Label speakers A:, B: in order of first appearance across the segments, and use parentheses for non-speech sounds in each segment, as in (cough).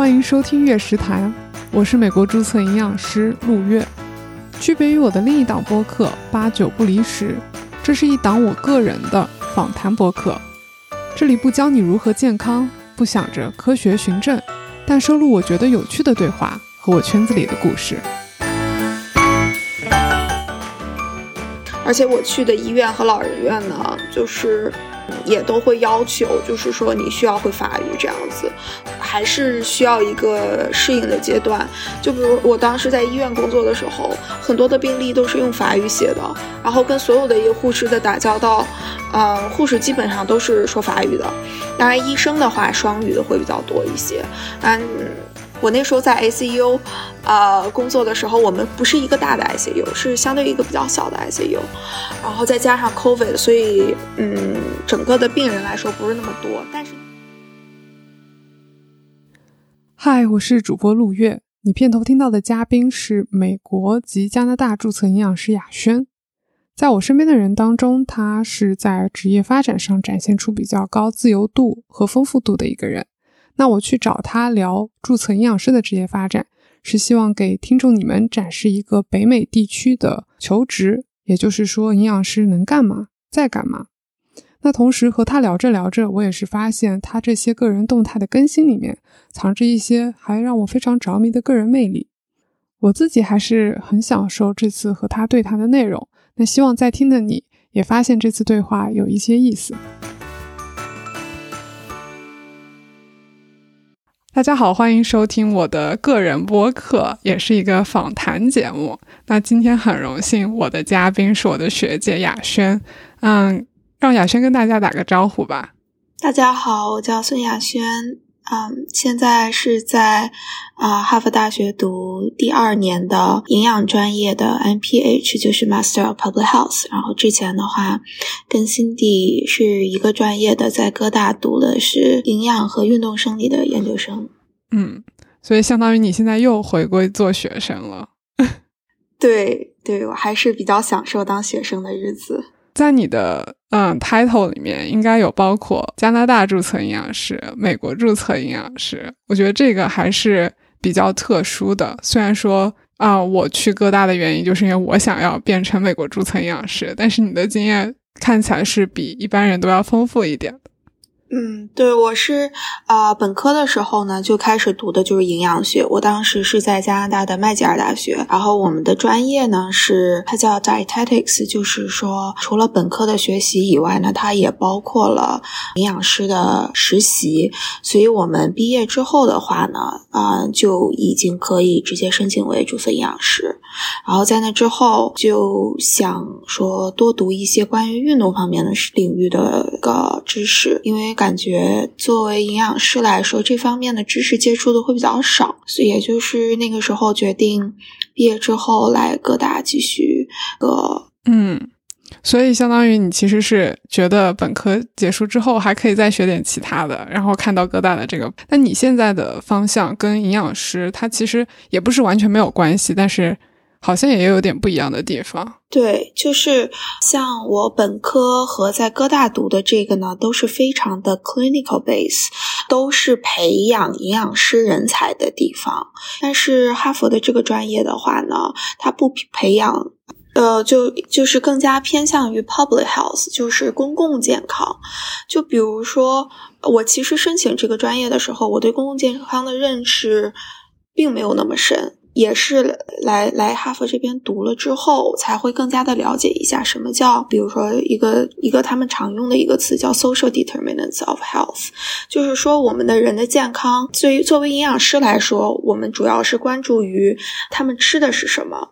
A: 欢迎收听月食谈，我是美国注册营养师陆月。区别于我的另一档播客《八九不离十》，这是一档我个人的访谈播客。这里不教你如何健康，不想着科学循证，但收录我觉得有趣的对话和我圈子里的故事。
B: 而且我去的医院和老人院呢，就是也都会要求，就是说你需要会法语这样子。还是需要一个适应的阶段，就比如我当时在医院工作的时候，很多的病历都是用法语写的，然后跟所有的一个护士的打交道，呃，护士基本上都是说法语的，当然医生的话双语的会比较多一些。嗯，我那时候在 ICU，呃，工作的时候，我们不是一个大的 ICU，是相对一个比较小的 ICU，然后再加上 COVID，所以嗯，整个的病人来说不是那么多，但是。
A: 嗨，我是主播陆月。你片头听到的嘉宾是美国及加拿大注册营养师雅轩。在我身边的人当中，他是在职业发展上展现出比较高自由度和丰富度的一个人。那我去找他聊注册营养师的职业发展，是希望给听众你们展示一个北美地区的求职，也就是说，营养师能干嘛，在干嘛。那同时和他聊着聊着，我也是发现他这些个人动态的更新里面藏着一些还让我非常着迷的个人魅力。我自己还是很享受这次和他对谈的内容。那希望在听的你也发现这次对话有一些意思。大家好，欢迎收听我的个人播客，也是一个访谈节目。那今天很荣幸，我的嘉宾是我的学姐雅轩。嗯。让雅轩跟大家打个招呼吧。
B: 大家好，我叫孙雅轩，嗯，现在是在啊哈佛大学读第二年的营养专业的 MPH，就是 Master of Public Health。然后之前的话，跟 Cindy 是一个专业的，在哥大读的是营养和运动生理的研究生。
A: 嗯，所以相当于你现在又回归做学生了。(laughs)
B: 对，对我还是比较享受当学生的日子。
A: 在你的嗯 title 里面，应该有包括加拿大注册营养师、美国注册营养师。我觉得这个还是比较特殊的。虽然说啊，我去哥大的原因就是因为我想要变成美国注册营养师，但是你的经验看起来是比一般人都要丰富一点的。
B: 嗯，对，我是啊，本科的时候呢就开始读的就是营养学。我当时是在加拿大的麦吉尔大学，然后我们的专业呢是它叫 dietetics，就是说除了本科的学习以外呢，它也包括了营养师的实习。所以我们毕业之后的话呢，啊，就已经可以直接申请为注册营养师。然后在那之后就想说多读一些关于运动方面的领域的个知识，因为。感觉作为营养师来说，这方面的知识接触的会比较少，所以也就是那个时候决定毕业之后来各大继续个
A: 嗯，所以相当于你其实是觉得本科结束之后还可以再学点其他的，然后看到各大的这个。那你现在的方向跟营养师它其实也不是完全没有关系，但是。好像也有点不一样的地方。
B: 对，就是像我本科和在哥大读的这个呢，都是非常的 clinical base，都是培养营养师人才的地方。但是哈佛的这个专业的话呢，它不培养，呃，就就是更加偏向于 public health，就是公共健康。就比如说，我其实申请这个专业的时候，我对公共健康的认识并没有那么深。也是来来哈佛这边读了之后，才会更加的了解一下什么叫，比如说一个一个他们常用的一个词叫 social determinants of health，就是说我们的人的健康，对于作为营养师来说，我们主要是关注于他们吃的是什么。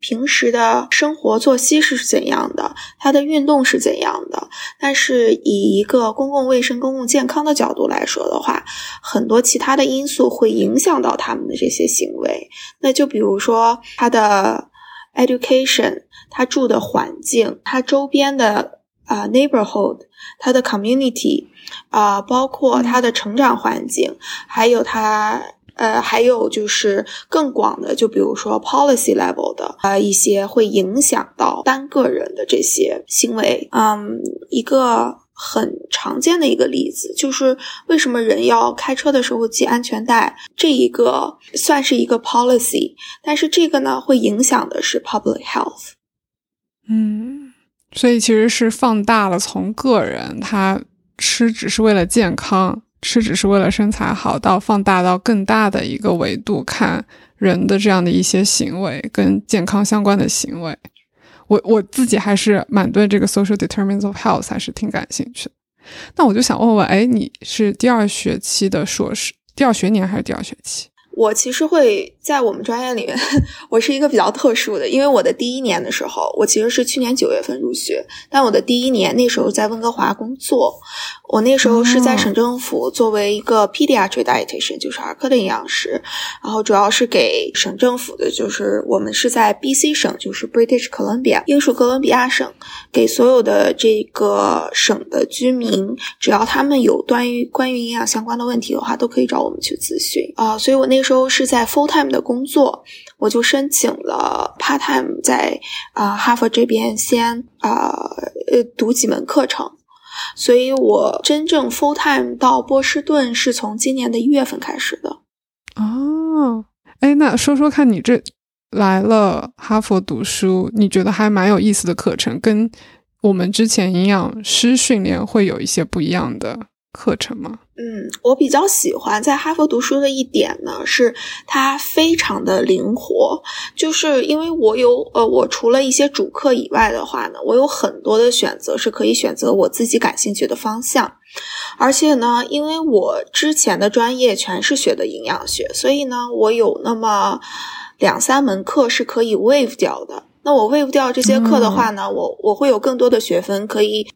B: 平时的生活作息是怎样的？他的运动是怎样的？但是以一个公共卫生、公共健康的角度来说的话，很多其他的因素会影响到他们的这些行为。那就比如说他的 education，他住的环境，他周边的啊 neighborhood，他的 community，啊，包括他的成长环境，还有他。呃，还有就是更广的，就比如说 policy level 的呃一些会影响到单个人的这些行为。嗯，一个很常见的一个例子，就是为什么人要开车的时候系安全带，这一个算是一个 policy，但是这个呢会影响的是 public health。
A: 嗯，所以其实是放大了从个人他吃只是为了健康，吃只是为了身材好，到放大到更大的一个维度看人的这样的一些行为跟健康相关的行为。我我自己还是蛮对这个 social determinants of health 还是挺感兴趣的。那我就想问问，哎，你是第二学期的硕士，第二学年还是第二学期？
B: 我其实会在我们专业里面，(laughs) 我是一个比较特殊的，因为我的第一年的时候，我其实是去年九月份入学，但我的第一年那时候在温哥华工作，我那时候是在省政府作为一个 pediatric dietitian，就是儿科的营养师，然后主要是给省政府的，就是我们是在 BC 省，就是 British Columbia 英属哥伦比亚省，给所有的这个省的居民，只要他们有关于关于营养相关的问题的话，都可以找我们去咨询。啊，所以我那时候是在 full time 的工作，我就申请了 part time，在啊哈佛这边先啊呃读几门课程，所以我真正 full time 到波士顿是从今年的一月份开始的。
A: 哦，哎，那说说看你这来了哈佛读书，你觉得还蛮有意思的课程，跟我们之前营养师训练会有一些不一样的课程吗？
B: 嗯，我比较喜欢在哈佛读书的一点呢，是它非常的灵活。就是因为我有呃，我除了一些主课以外的话呢，我有很多的选择是可以选择我自己感兴趣的方向。而且呢，因为我之前的专业全是学的营养学，所以呢，我有那么两三门课是可以 wave 掉的。那我 waive 掉这些课的话呢，我我会有更多的学分可以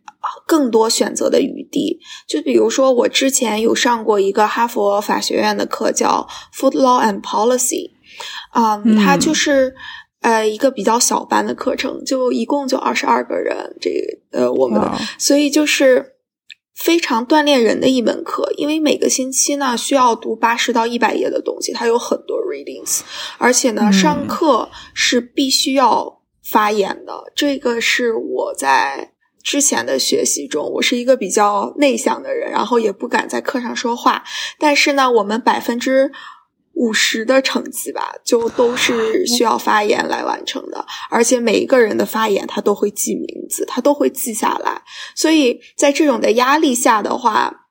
B: 更多选择的余地。就比如说，我之前有上过一个哈佛法学院的课，叫 Food Law and Policy，啊，它就是呃一个比较小班的课程，就一共就二十二个人，这呃我们，所以就是非常锻炼人的一门课。因为每个星期呢需要读八十到一百页的东西，它有很多 readings，而且呢上课是必须要。发言的这个是我在之前的学习中，我是一个比较内向的人，然后也不敢在课上说话。但是呢，我们百分之五十的成绩吧，就都是需要发言来完成的，而且每一个人的发言他都会记名字，他都会记下来。所以在这种的压力下的话，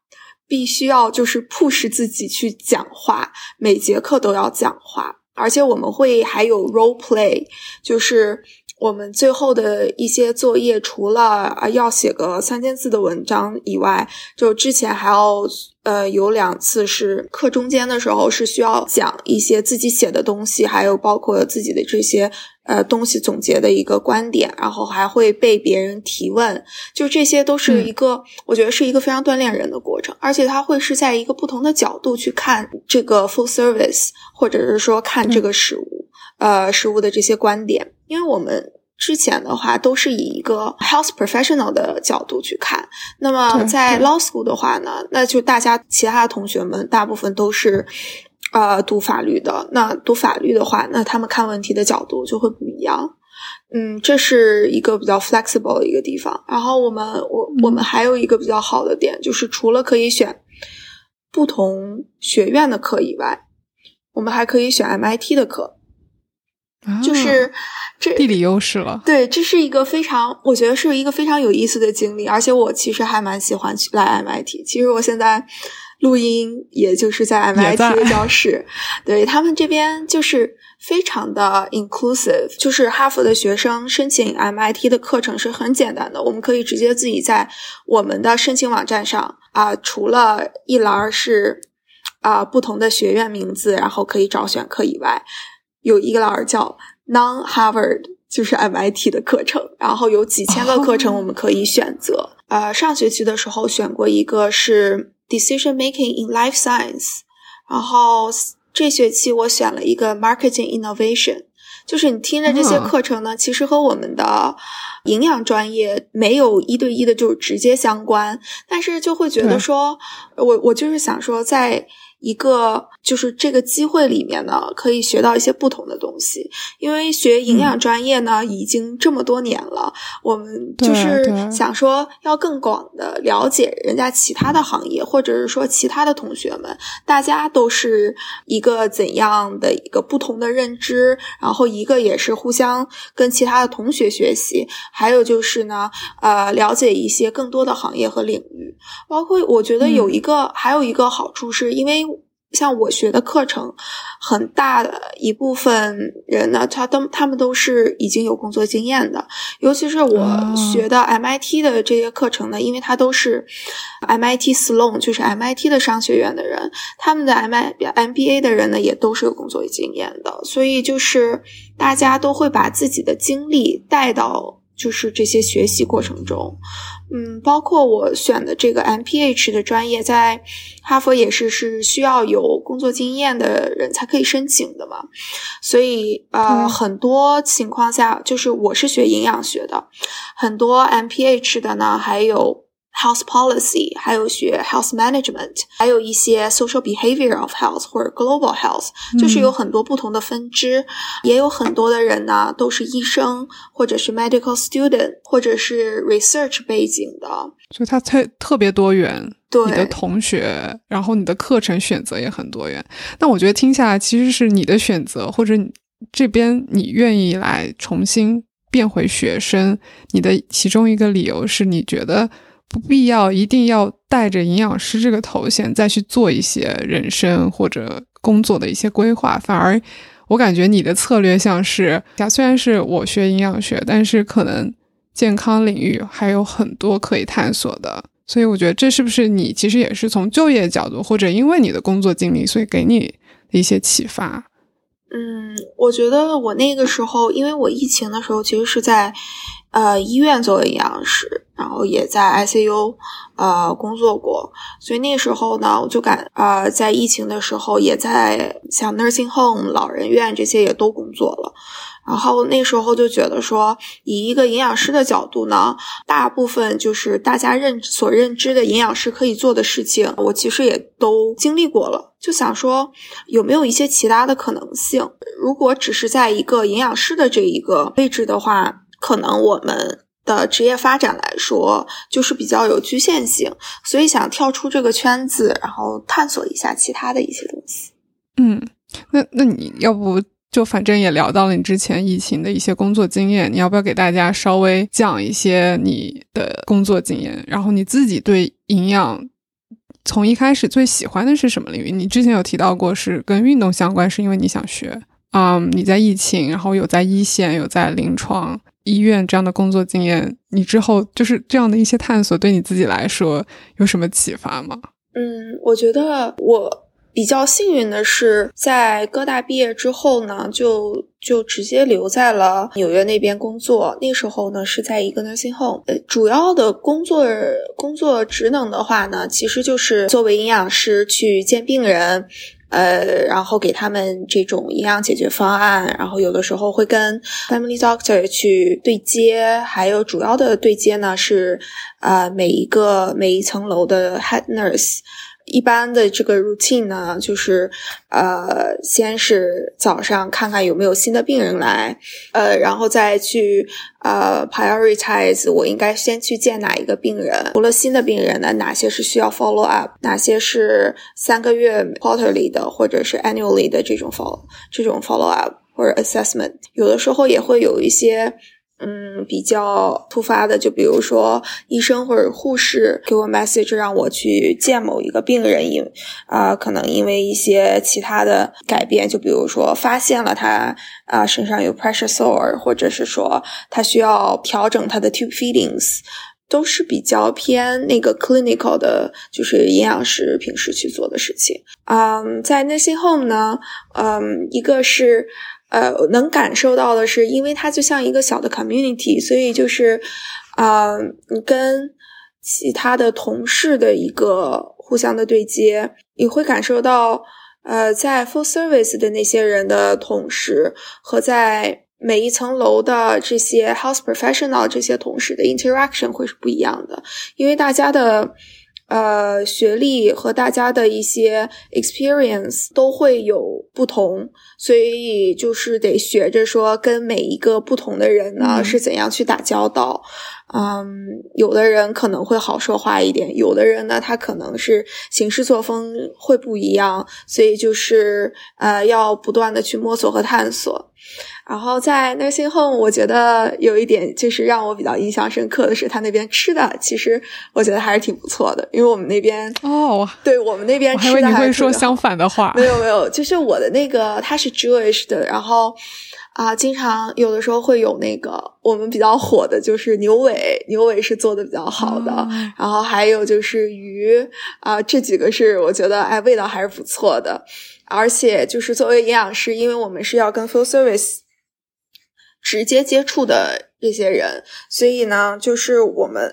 B: 必须要就是迫使自己去讲话，每节课都要讲话，而且我们会还有 role play，就是。我们最后的一些作业，除了啊要写个三千字的文章以外，就之前还要呃有两次是课中间的时候是需要讲一些自己写的东西，还有包括自己的这些呃东西总结的一个观点，然后还会被别人提问，就这些都是一个我觉得是一个非常锻炼人的过程，而且它会是在一个不同的角度去看这个 full service，或者是说看这个食物呃食物的这些观点。因为我们之前的话都是以一个 health professional 的角度去看，那么在 law school 的话呢，那就大家其他的同学们大部分都是呃读法律的，那读法律的话，那他们看问题的角度就会不一样。嗯，这是一个比较 flexible 的一个地方。然后我们我我们还有一个比较好的点，就是除了可以选不同学院的课以外，我们还可以选 MIT 的课。就是这
A: 地理优势了，
B: 对，这是一个非常，我觉得是一个非常有意思的经历，而且我其实还蛮喜欢去来 MIT。其实我现在录音，也就是在 MIT 的教室，对他们这边就是非常的 inclusive，就是哈佛的学生申请 MIT 的课程是很简单的，我们可以直接自己在我们的申请网站上啊，除了一栏是啊不同的学院名字，然后可以找选课以外。有一个老师叫 Non Harvard，就是 MIT 的课程，然后有几千个课程我们可以选择。呃，上学期的时候选过一个是 Decision Making in Life Science，然后这学期我选了一个 Marketing Innovation。就是你听着这些课程呢，其实和我们的营养专业没有一对一的就直接相关，但是就会觉得说，我我就是想说在。一个就是这个机会里面呢，可以学到一些不同的东西。因为学营养专业呢，已经这么多年了，我们就是想说要更广的了解人家其他的行业，或者是说其他的同学们，大家都是一个怎样的一个不同的认知，然后一个也是互相跟其他的同学学习，还有就是呢，呃，了解一些更多的行业和领域，包括我觉得有一个还有一个好处是因为。像我学的课程，很大的一部分人呢，他都他们都是已经有工作经验的。尤其是我学的 MIT 的这些课程呢，因为他都是 MIT Sloan，就是 MIT 的商学院的人，他们的 M I MBA 的人呢，也都是有工作经验的。所以就是大家都会把自己的经历带到。就是这些学习过程中，嗯，包括我选的这个 MPH 的专业，在哈佛也是是需要有工作经验的人才可以申请的嘛，所以呃，很多情况下，就是我是学营养学的，很多 MPH 的呢，还有。Health policy，还有学 health management，还有一些 social behavior of health 或者 global health，就是有很多不同的分支，也有很多的人呢都是医生，或者是 medical student，或者是 research 背景的，
A: 所以它特特别多元。
B: 对，
A: 你的同学，然后你的课程选择也很多元。那我觉得听下来，其实是你的选择，或者这边你愿意来重新变回学生，你的其中一个理由是你觉得。不必要一定要带着营养师这个头衔再去做一些人生或者工作的一些规划，反而我感觉你的策略像是，虽然是我学营养学，但是可能健康领域还有很多可以探索的，所以我觉得这是不是你其实也是从就业角度或者因为你的工作经历，所以给你的一些启发？
B: 嗯，我觉得我那个时候，因为我疫情的时候其实是在。呃，医院做营养师，然后也在 ICU 呃工作过，所以那时候呢，我就感呃，在疫情的时候，也在像 nursing home 老人院这些也都工作了。然后那时候就觉得说，以一个营养师的角度呢，大部分就是大家认所认知的营养师可以做的事情，我其实也都经历过了。就想说，有没有一些其他的可能性？如果只是在一个营养师的这一个位置的话。可能我们的职业发展来说，就是比较有局限性，所以想跳出这个圈子，然后探索一下其他的一些东西。
A: 嗯，那那你要不就反正也聊到了你之前疫情的一些工作经验，你要不要给大家稍微讲一些你的工作经验？然后你自己对营养从一开始最喜欢的是什么领域？你之前有提到过是跟运动相关，是因为你想学。嗯，你在疫情，然后有在一线，有在临床。医院这样的工作经验，你之后就是这样的一些探索，对你自己来说有什么启发吗？
B: 嗯，我觉得我比较幸运的是，在哥大毕业之后呢，就就直接留在了纽约那边工作。那时候呢，是在一个 nursing home，呃，主要的工作工作职能的话呢，其实就是作为营养师去见病人。呃，然后给他们这种营养解决方案，然后有的时候会跟 family doctor 去对接，还有主要的对接呢是，啊，每一个每一层楼的 head nurse。一般的这个 routine 呢，就是呃，先是早上看看有没有新的病人来，呃，然后再去呃 prioritize 我应该先去见哪一个病人。除了新的病人呢，哪些是需要 follow up，哪些是三个月 quarterly 的或者是 annually 的这种 follow 这种 follow up 或者 assessment，有的时候也会有一些。嗯，比较突发的，就比如说医生或者护士给我 message 让我去见某一个病人，因啊，可能因为一些其他的改变，就比如说发现了他啊身上有 pressure sore，或者是说他需要调整他的 tube feedings，都是比较偏那个 clinical 的，就是营养师平时去做的事情。嗯，在 nursing home 呢，嗯，一个是。呃，能感受到的是，因为它就像一个小的 community，所以就是，啊，你跟其他的同事的一个互相的对接，你会感受到，呃，在 full service 的那些人的同事和在每一层楼的这些 house professional 这些同事的 interaction 会是不一样的，因为大家的。呃，学历和大家的一些 experience 都会有不同，所以就是得学着说跟每一个不同的人呢是怎样去打交道。嗯，有的人可能会好说话一点，有的人呢他可能是行事作风会不一样，所以就是呃要不断的去摸索和探索。然后在 nursing home，我觉得有一点就是让我比较印象深刻的是，他那边吃的其实我觉得还是挺不错的，因为我们那边
A: 哦，
B: 对我们那边吃的
A: 还会说相反的话，
B: 没有没有，就是我的那个他是 Jewish 的，然后啊，经常有的时候会有那个我们比较火的就是牛尾，牛尾是做的比较好的，然后还有就是鱼啊，这几个是我觉得哎味道还是不错的，而且就是作为营养师，因为我们是要跟 full service。直接接触的这些人，所以呢，就是我们，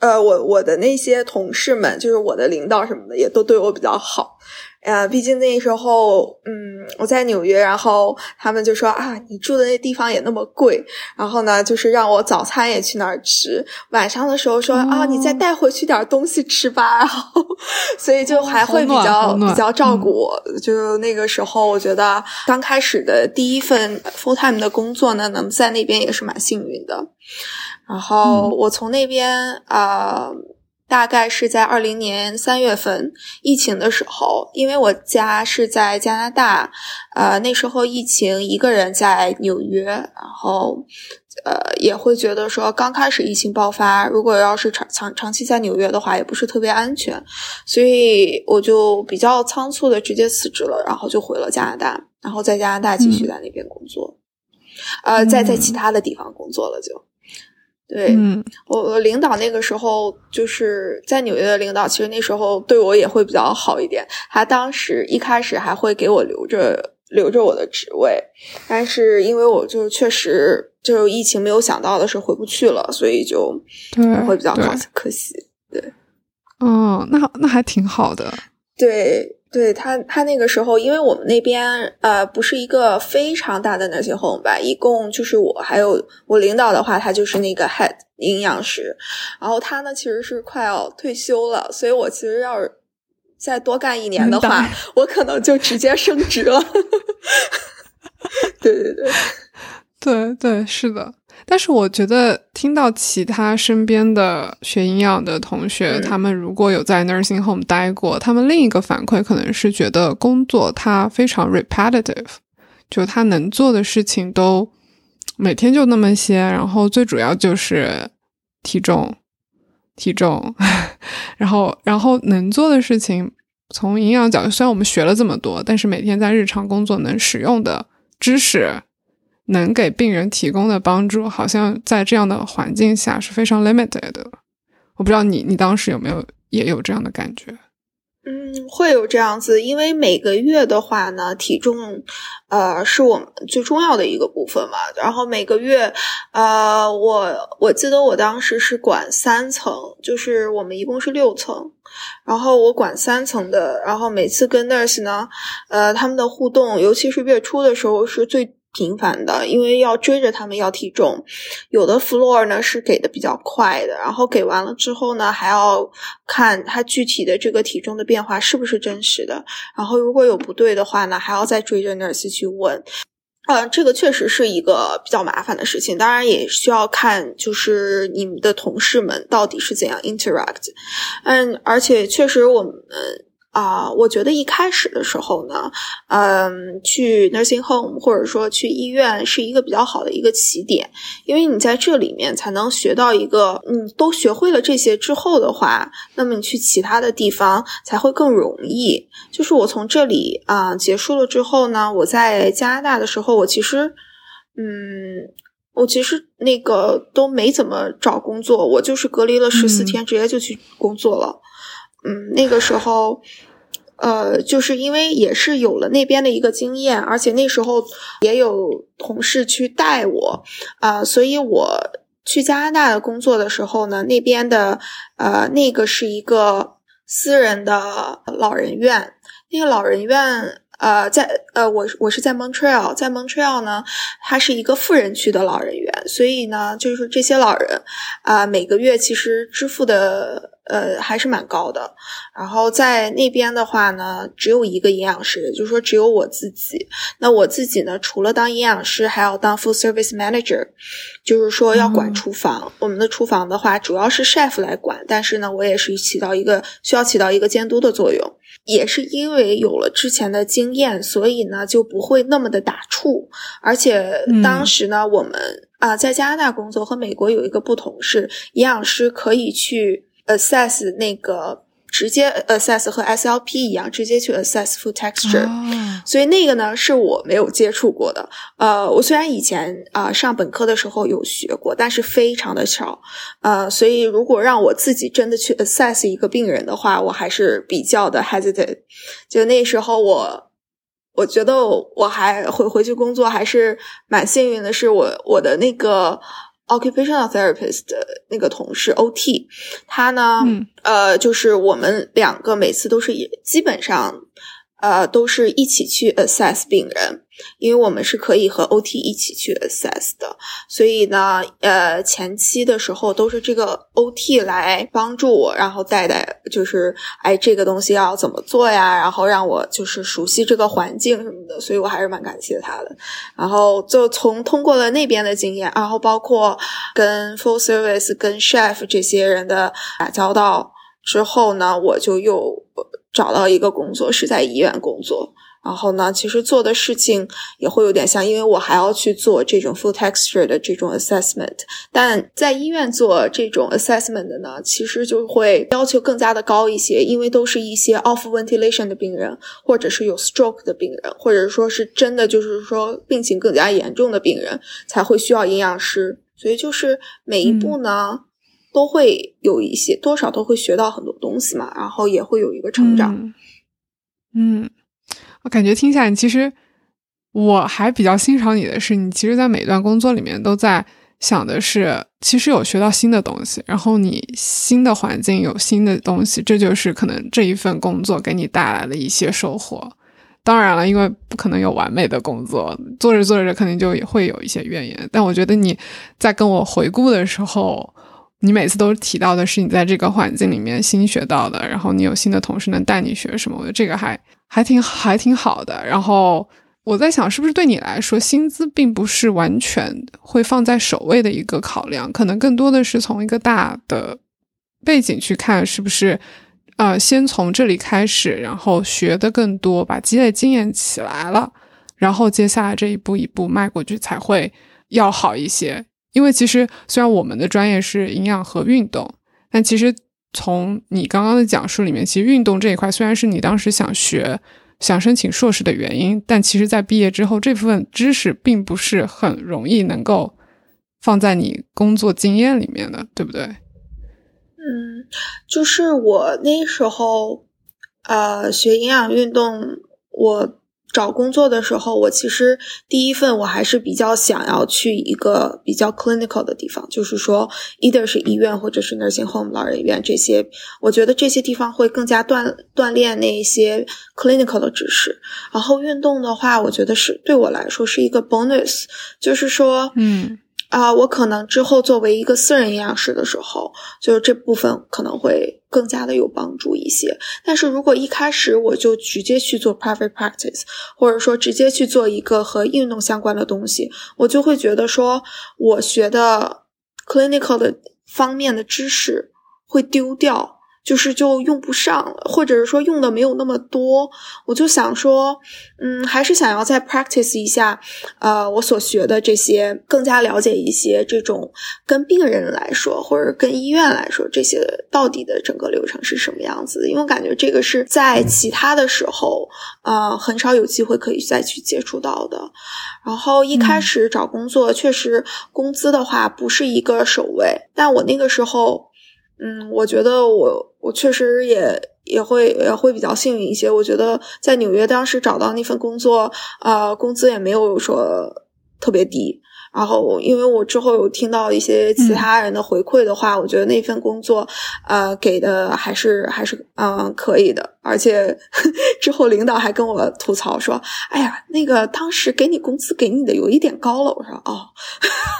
B: 呃，我我的那些同事们，就是我的领导什么的，也都对我比较好。呃，毕竟那时候，嗯，我在纽约，然后他们就说啊，你住的那地方也那么贵，然后呢，就是让我早餐也去那儿吃，晚上的时候说啊，你再带回去点东西吃吧，然后，所以就还会比较比较照顾我。就那个时候，我觉得刚开始的第一份 full time 的工作呢，能在那边也是蛮幸运的。然后我从那边啊。大概是在二零年三月份疫情的时候，因为我家是在加拿大，呃，那时候疫情一个人在纽约，然后呃也会觉得说刚开始疫情爆发，如果要是长长长期在纽约的话，也不是特别安全，所以我就比较仓促的直接辞职了，然后就回了加拿大，然后在加拿大继续在那边工作，呃，在在其他的地方工作了就。对，我我领导那个时候就是在纽约的领导，其实那时候对我也会比较好一点。他当时一开始还会给我留着留着我的职位，但是因为我就确实就疫情没有想到的是回不去了，所以就会比较可可惜。对，
A: 哦，那那还挺好的。
B: 对。对他，他那个时候，因为我们那边呃不是一个非常大的那些 home 吧，一共就是我还有我领导的话，他就是那个 head 营养师，然后他呢其实是快要退休了，所以我其实要是再多干一年的话，我可能就直接升职了。对 (laughs) 对对，
A: 对对 (laughs) 是的。但是我觉得听到其他身边的学营养的同学，他们如果有在 nursing home 待过，他们另一个反馈可能是觉得工作它非常 repetitive，就他能做的事情都每天就那么些，然后最主要就是体重、体重，(laughs) 然后然后能做的事情，从营养角度，虽然我们学了这么多，但是每天在日常工作能使用的知识。能给病人提供的帮助，好像在这样的环境下是非常 limited 的。我不知道你你当时有没有也有这样的感觉？
B: 嗯，会有这样子，因为每个月的话呢，体重呃是我们最重要的一个部分嘛。然后每个月，呃，我我记得我当时是管三层，就是我们一共是六层，然后我管三层的，然后每次跟 nurse 呢，呃，他们的互动，尤其是月初的时候是最。频繁的，因为要追着他们要体重，有的 floor 呢是给的比较快的，然后给完了之后呢，还要看他具体的这个体重的变化是不是真实的，然后如果有不对的话呢，还要再追着 nurse 去问，呃，这个确实是一个比较麻烦的事情，当然也需要看就是你们的同事们到底是怎样 interact，嗯，而且确实我们。啊，我觉得一开始的时候呢，嗯，去 nursing home 或者说去医院是一个比较好的一个起点，因为你在这里面才能学到一个，你都学会了这些之后的话，那么你去其他的地方才会更容易。就是我从这里啊结束了之后呢，我在加拿大的时候，我其实，嗯，我其实那个都没怎么找工作，我就是隔离了十四天，直接就去工作了。嗯，那个时候，呃，就是因为也是有了那边的一个经验，而且那时候也有同事去带我，啊，所以我去加拿大的工作的时候呢，那边的呃，那个是一个私人的老人院，那个老人院。呃，在呃，我我是在 Montreal，在 Montreal 呢，它是一个富人区的老人院，所以呢，就是这些老人啊，每个月其实支付的呃还是蛮高的。然后在那边的话呢，只有一个营养师，也就是说只有我自己。那我自己呢，除了当营养师，还要当 full service manager，就是说要管厨房。我们的厨房的话，主要是 chef 来管，但是呢，我也是起到一个需要起到一个监督的作用。也是因为有了之前的经验，所以呢就不会那么的打怵。而且当时呢，我们啊在加拿大工作和美国有一个不同是，营养师可以去 assess 那个。直接 assess 和 SLP 一样，直接去 assess food texture，所以那个呢是我没有接触过的。呃，我虽然以前啊上本科的时候有学过，但是非常的少。呃，所以如果让我自己真的去 assess 一个病人的话，我还是比较的 hesitate。就那时候我，我觉得我还回回去工作还是蛮幸运的，是我我的那个。Occupational therapist 的那个同事 OT，他呢，呃，就是我们两个每次都是基本上。呃，都是一起去 assess 病人，因为我们是可以和 OT 一起去 assess 的，所以呢，呃，前期的时候都是这个 OT 来帮助我，然后带带，就是哎，这个东西要怎么做呀？然后让我就是熟悉这个环境什么的，所以我还是蛮感谢他的。然后就从通过了那边的经验，然后包括跟 full service、跟 chef 这些人的打交道之后呢，我就又。找到一个工作是在医院工作，然后呢，其实做的事情也会有点像，因为我还要去做这种 full texture 的这种 assessment。但在医院做这种 assessment 的呢，其实就会要求更加的高一些，因为都是一些 off ventilation 的病人，或者是有 stroke 的病人，或者说是真的就是说病情更加严重的病人才会需要营养师。所以就是每一步呢。都会有一些多少都会学到很多东西嘛，然后也会有一个成长。
A: 嗯，我感觉听下来，其实我还比较欣赏你的是，你其实，在每段工作里面都在想的是，其实有学到新的东西，然后你新的环境有新的东西，这就是可能这一份工作给你带来的一些收获。当然了，因为不可能有完美的工作，做着做着肯定就也会有一些怨言。但我觉得你在跟我回顾的时候。你每次都提到的是你在这个环境里面新学到的，然后你有新的同事能带你学什么，我觉得这个还还挺还挺好的。然后我在想，是不是对你来说，薪资并不是完全会放在首位的一个考量，可能更多的是从一个大的背景去看，是不是呃，先从这里开始，然后学的更多，把积累经验起来了，然后接下来这一步一步迈过去才会要好一些。因为其实虽然我们的专业是营养和运动，但其实从你刚刚的讲述里面，其实运动这一块虽然是你当时想学、想申请硕士的原因，但其实在毕业之后，这部分知识并不是很容易能够放在你工作经验里面的，对不对？
B: 嗯，就是我那时候，呃，学营养运动，我。找工作的时候，我其实第一份我还是比较想要去一个比较 clinical 的地方，就是说，either 是医院或者是 nursing home 老人院这些，我觉得这些地方会更加锻锻炼那一些 clinical 的知识。然后运动的话，我觉得是对我来说是一个 bonus，就是说，
A: 嗯。
B: 啊，我可能之后作为一个私人营养师的时候，就是这部分可能会更加的有帮助一些。但是如果一开始我就直接去做 private practice，或者说直接去做一个和运动相关的东西，我就会觉得说我学的 clinical 的方面的知识会丢掉。就是就用不上了，或者是说用的没有那么多，我就想说，嗯，还是想要再 practice 一下，呃，我所学的这些，更加了解一些这种跟病人来说，或者跟医院来说，这些到底的整个流程是什么样子？因为我感觉这个是在其他的时候，呃，很少有机会可以再去接触到的。然后一开始找工作，确实工资的话不是一个首位，但我那个时候。嗯，我觉得我我确实也也会也会比较幸运一些。我觉得在纽约当时找到那份工作，啊，工资也没有说特别低。然后，因为我之后有听到一些其他人的回馈的话，我觉得那份工作，呃，给的还是还是嗯可以的。而且 (laughs) 之后领导还跟我吐槽说：“哎呀，那个当时给你工资给你的有一点高了。”我说：“哦。”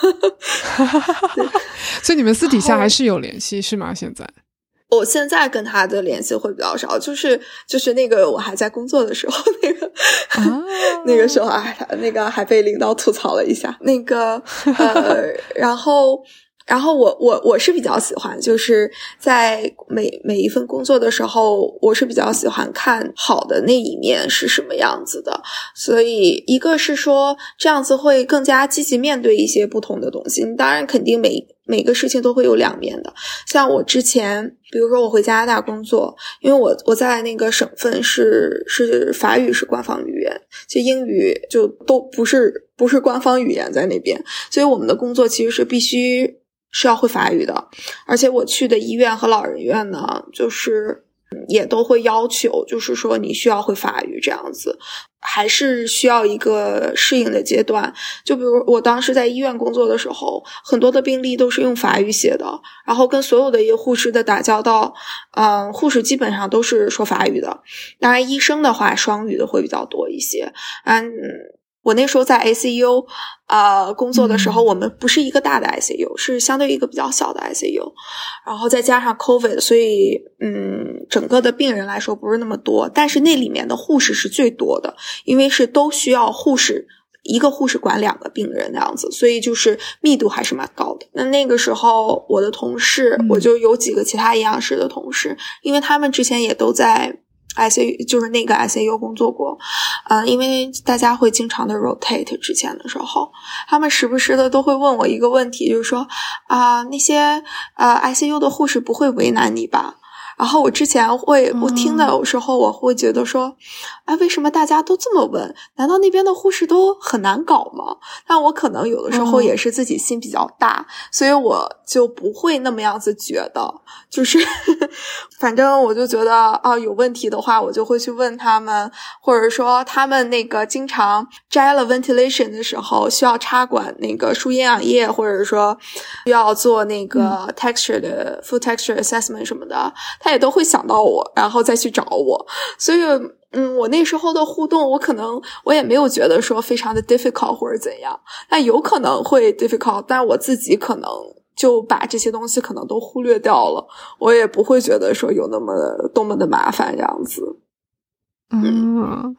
B: (laughs)
A: 哈哈哈 (laughs) 所以你们私底下还是有联系是吗？现在？
B: 我现在跟他的联系会比较少，就是就是那个我还在工作的时候，那个那个时候啊，那个还被领导吐槽了一下，那个呃，然后。然后我我我是比较喜欢，就是在每每一份工作的时候，我是比较喜欢看好的那一面是什么样子的。所以一个是说这样子会更加积极面对一些不同的东西。你当然肯定每每个事情都会有两面的。像我之前，比如说我回加拿大工作，因为我我在那个省份是是法语是官方语言，就英语就都不是不是官方语言在那边，所以我们的工作其实是必须。是要会法语的，而且我去的医院和老人院呢，就是也都会要求，就是说你需要会法语这样子，还是需要一个适应的阶段。就比如我当时在医院工作的时候，很多的病历都是用法语写的，然后跟所有的一个护士的打交道，嗯，护士基本上都是说法语的，当然医生的话双语的会比较多一些，嗯。我那时候在 ICU，呃，工作的时候，我们不是一个大的 ICU，是相对一个比较小的 ICU，然后再加上 COVID，所以，嗯，整个的病人来说不是那么多，但是那里面的护士是最多的，因为是都需要护士一个护士管两个病人那样子，所以就是密度还是蛮高的。那那个时候，我的同事，我就有几个其他营养师的同事，因为他们之前也都在。ICU 就是那个 ICU 工作过，呃，因为大家会经常的 rotate，之前的时候，他们时不时的都会问我一个问题，就是说啊，那些呃 ICU 的护士不会为难你吧？然后我之前会，我听的有时候我会觉得说，哎，为什么大家都这么问？难道那边的护士都很难搞吗？但我可能有的时候也是自己心比较大，所以我就不会那么样子觉得。就是，(laughs) 反正我就觉得啊，有问题的话，我就会去问他们，或者说他们那个经常摘了 ventilation 的时候需要插管那个输营养液，或者说需要做那个 texture 的 full texture assessment 什么的，他。也都会想到我，然后再去找我，所以，嗯，我那时候的互动，我可能我也没有觉得说非常的 difficult 或者怎样，但有可能会 difficult，但我自己可能就把这些东西可能都忽略掉了，我也不会觉得说有那么多么的麻烦这样子。
A: 嗯，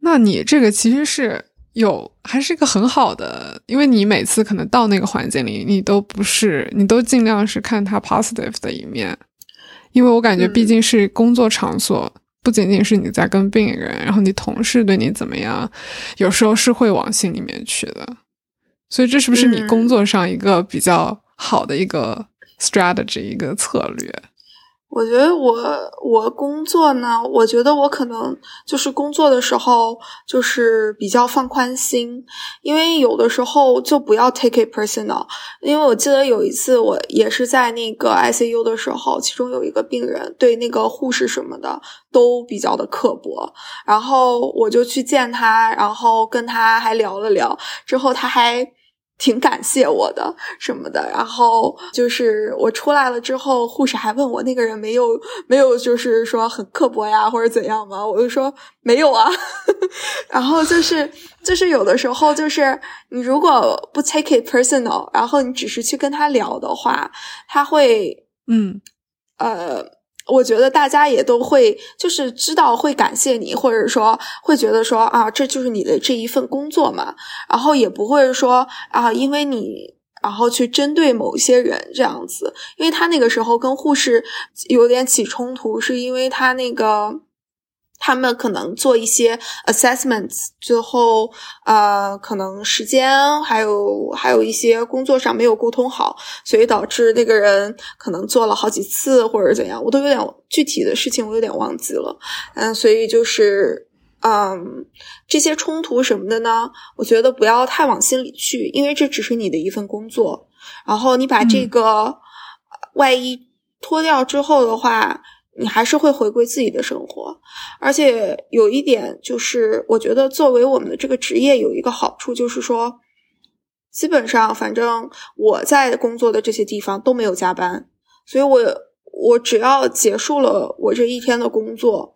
A: 那你这个其实是有还是一个很好的，因为你每次可能到那个环境里，你都不是，你都尽量是看它 positive 的一面。因为我感觉毕竟是工作场所，不仅仅是你在跟病人，然后你同事对你怎么样，有时候是会往心里面去的。所以这是不是你工作上一个比较好的一个 strategy 一个策略？
B: 我觉得我我工作呢，我觉得我可能就是工作的时候就是比较放宽心，因为有的时候就不要 take it personal。因为我记得有一次我也是在那个 ICU 的时候，其中有一个病人对那个护士什么的都比较的刻薄，然后我就去见他，然后跟他还聊了聊，之后他还。挺感谢我的什么的，然后就是我出来了之后，护士还问我那个人没有没有就是说很刻薄呀或者怎样吗？我就说没有啊。(laughs) 然后就是就是有的时候就是你如果不 take it personal，然后你只是去跟他聊的话，他会
A: 嗯
B: 呃。我觉得大家也都会，就是知道会感谢你，或者说会觉得说啊，这就是你的这一份工作嘛，然后也不会说啊，因为你然后去针对某些人这样子，因为他那个时候跟护士有点起冲突，是因为他那个。他们可能做一些 assessments，最后呃，可能时间还有还有一些工作上没有沟通好，所以导致那个人可能做了好几次或者怎样，我都有点具体的事情我有点忘记了。嗯，所以就是嗯，这些冲突什么的呢，我觉得不要太往心里去，因为这只是你的一份工作。然后你把这个外衣脱掉之后的话。你还是会回归自己的生活，而且有一点就是，我觉得作为我们的这个职业有一个好处，就是说，基本上反正我在工作的这些地方都没有加班，所以我我只要结束了我这一天的工作，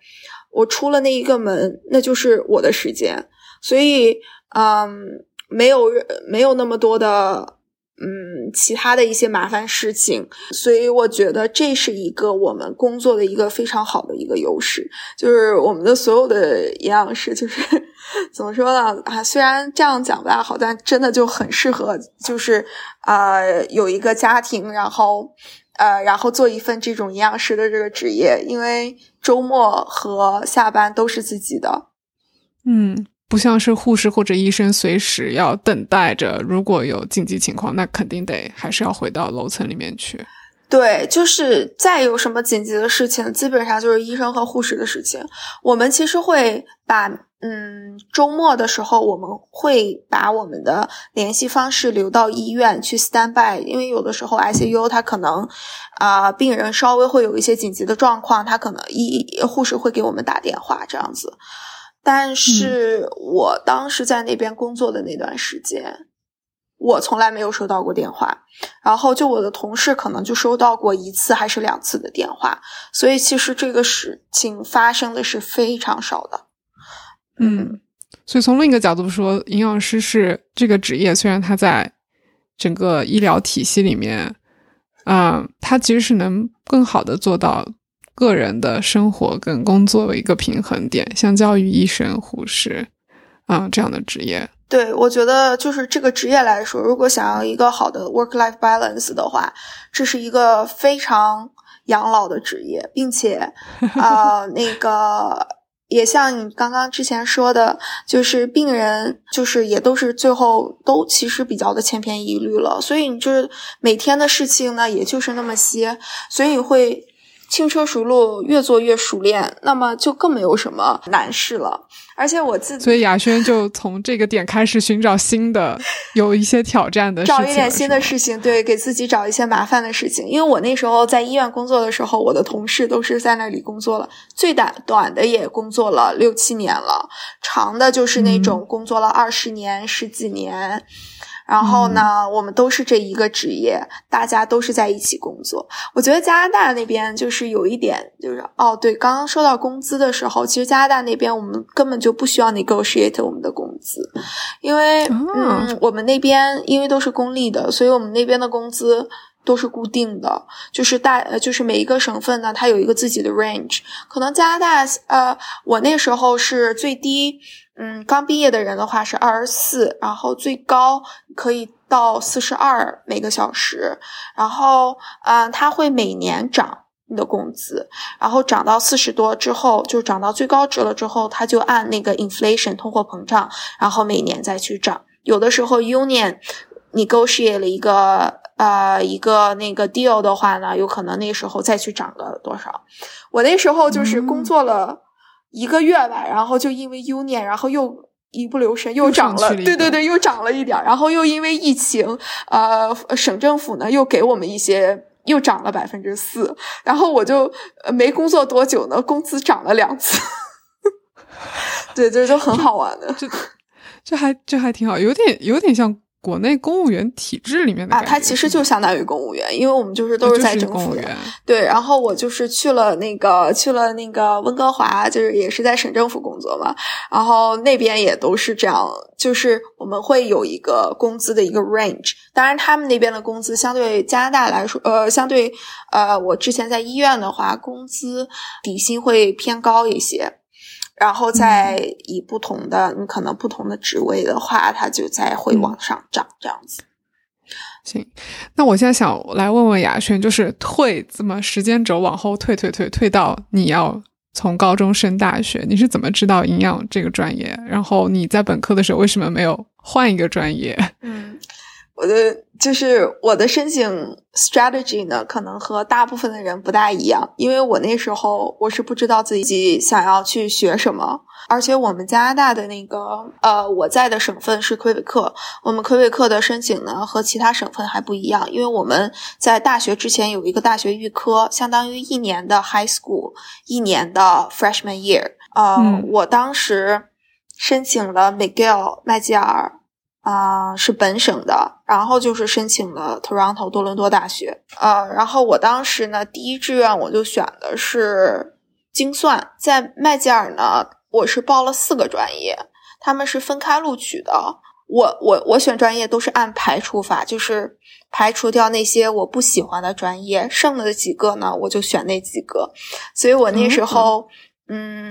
B: 我出了那一个门，那就是我的时间，所以嗯，没有没有那么多的。嗯，其他的一些麻烦事情，所以我觉得这是一个我们工作的一个非常好的一个优势，就是我们的所有的营养师，就是 (laughs) 怎么说呢？啊，虽然这样讲不大好，但真的就很适合，就是啊，有一个家庭，然后呃，然后做一份这种营养师的这个职业，因为周末和下班都是自己的，
A: 嗯。不像是护士或者医生随时要等待着，如果有紧急情况，那肯定得还是要回到楼层里面去。
B: 对，就是再有什么紧急的事情，基本上就是医生和护士的事情。我们其实会把，嗯，周末的时候，我们会把我们的联系方式留到医院去 stand by，因为有的时候 ICU 它可能，啊，病人稍微会有一些紧急的状况，他可能医护士会给我们打电话这样子。但是我当时在那边工作的那段时间，我从来没有收到过电话。然后就我的同事可能就收到过一次还是两次的电话，所以其实这个事情发生的是非常少的。
A: 嗯，所以从另一个角度说，营养师是这个职业，虽然他在整个医疗体系里面，啊，他其实是能更好的做到。个人的生活跟工作的一个平衡点，相较于医生、护士啊这样的职业，
B: 对我觉得就是这个职业来说，如果想要一个好的 work-life balance 的话，这是一个非常养老的职业，并且 (laughs) 啊，那个也像你刚刚之前说的，就是病人就是也都是最后都其实比较的千篇一律了，所以你就是每天的事情呢，也就是那么些，所以会。轻车熟路，越做越熟练，那么就更没有什么难事了。而且我自己，
A: 所以雅轩就从这个点开始寻找新的、(laughs) 有一些挑战的，
B: 找一点新的事情，对，给自己找一些麻烦的事情。因为我那时候在医院工作的时候，我的同事都是在那里工作了，最短短的也工作了六七年了，长的就是那种工作了二十年、十几年。然后呢，我们都是这一个职业，大家都是在一起工作。我觉得加拿大那边就是有一点，就是哦，对，刚刚说到工资的时候，其实加拿大那边我们根本就不需要 negotiate 我们的工资，因为嗯，我们那边因为都是公立的，所以我们那边的工资都是固定的，就是大呃，就是每一个省份呢，它有一个自己的 range。可能加拿大呃，我那时候是最低。嗯，刚毕业的人的话是二十四，然后最高可以到四十二每个小时，然后嗯，他会每年涨你的工资，然后涨到四十多之后，就涨到最高值了之后，他就按那个 inflation 通货膨胀，然后每年再去涨。有的时候 union negotiate 了一个呃一个那个 deal 的话呢，有可能那时候再去涨个多少。我那时候就是工作了。一个月吧，然后就因为 Union，然后又一不留神又涨了，对对对，又涨了一点然后又因为疫情，呃，省政府呢又给我们一些，又涨了百分之四，然后我就没工作多久呢，工资涨了两次，(laughs) 对，这就很好玩的，
A: 这这还这还挺好，有点有点像。国内公务员体制里面的
B: 啊，它其实就相当于公务员，因为我们就是都是在政府
A: 的。
B: 对，然后我就是去了那个去了那个温哥华，就是也是在省政府工作嘛。然后那边也都是这样，就是我们会有一个工资的一个 range。当然，他们那边的工资相对加拿大来说，呃，相对呃，我之前在医院的话，工资底薪会偏高一些。然后再以不同的，你可能不同的职位的话，它就在会往上涨，这样子。
A: 行，那我现在想来问问雅轩，就是退怎么时间轴往后退退退退到你要从高中升大学，你是怎么知道营养这个专业？然后你在本科的时候为什么没有换一个专业？(laughs)
B: 嗯。我的就是我的申请 strategy 呢，可能和大部分的人不大一样，因为我那时候我是不知道自己想要去学什么，而且我们加拿大的那个呃，我在的省份是魁北克，我们魁北克的申请呢和其他省份还不一样，因为我们在大学之前有一个大学预科，相当于一年的 high school，一年的 freshman year。呃，我当时申请了 McGill 麦吉尔。啊，是本省的，然后就是申请了 Toronto 多伦多大学，呃，然后我当时呢，第一志愿我就选的是精算，在麦吉尔呢，我是报了四个专业，他们是分开录取的，我我我选专业都是按排除法，就是排除掉那些我不喜欢的专业，剩了的几个呢，我就选那几个。所以我那时候，嗯，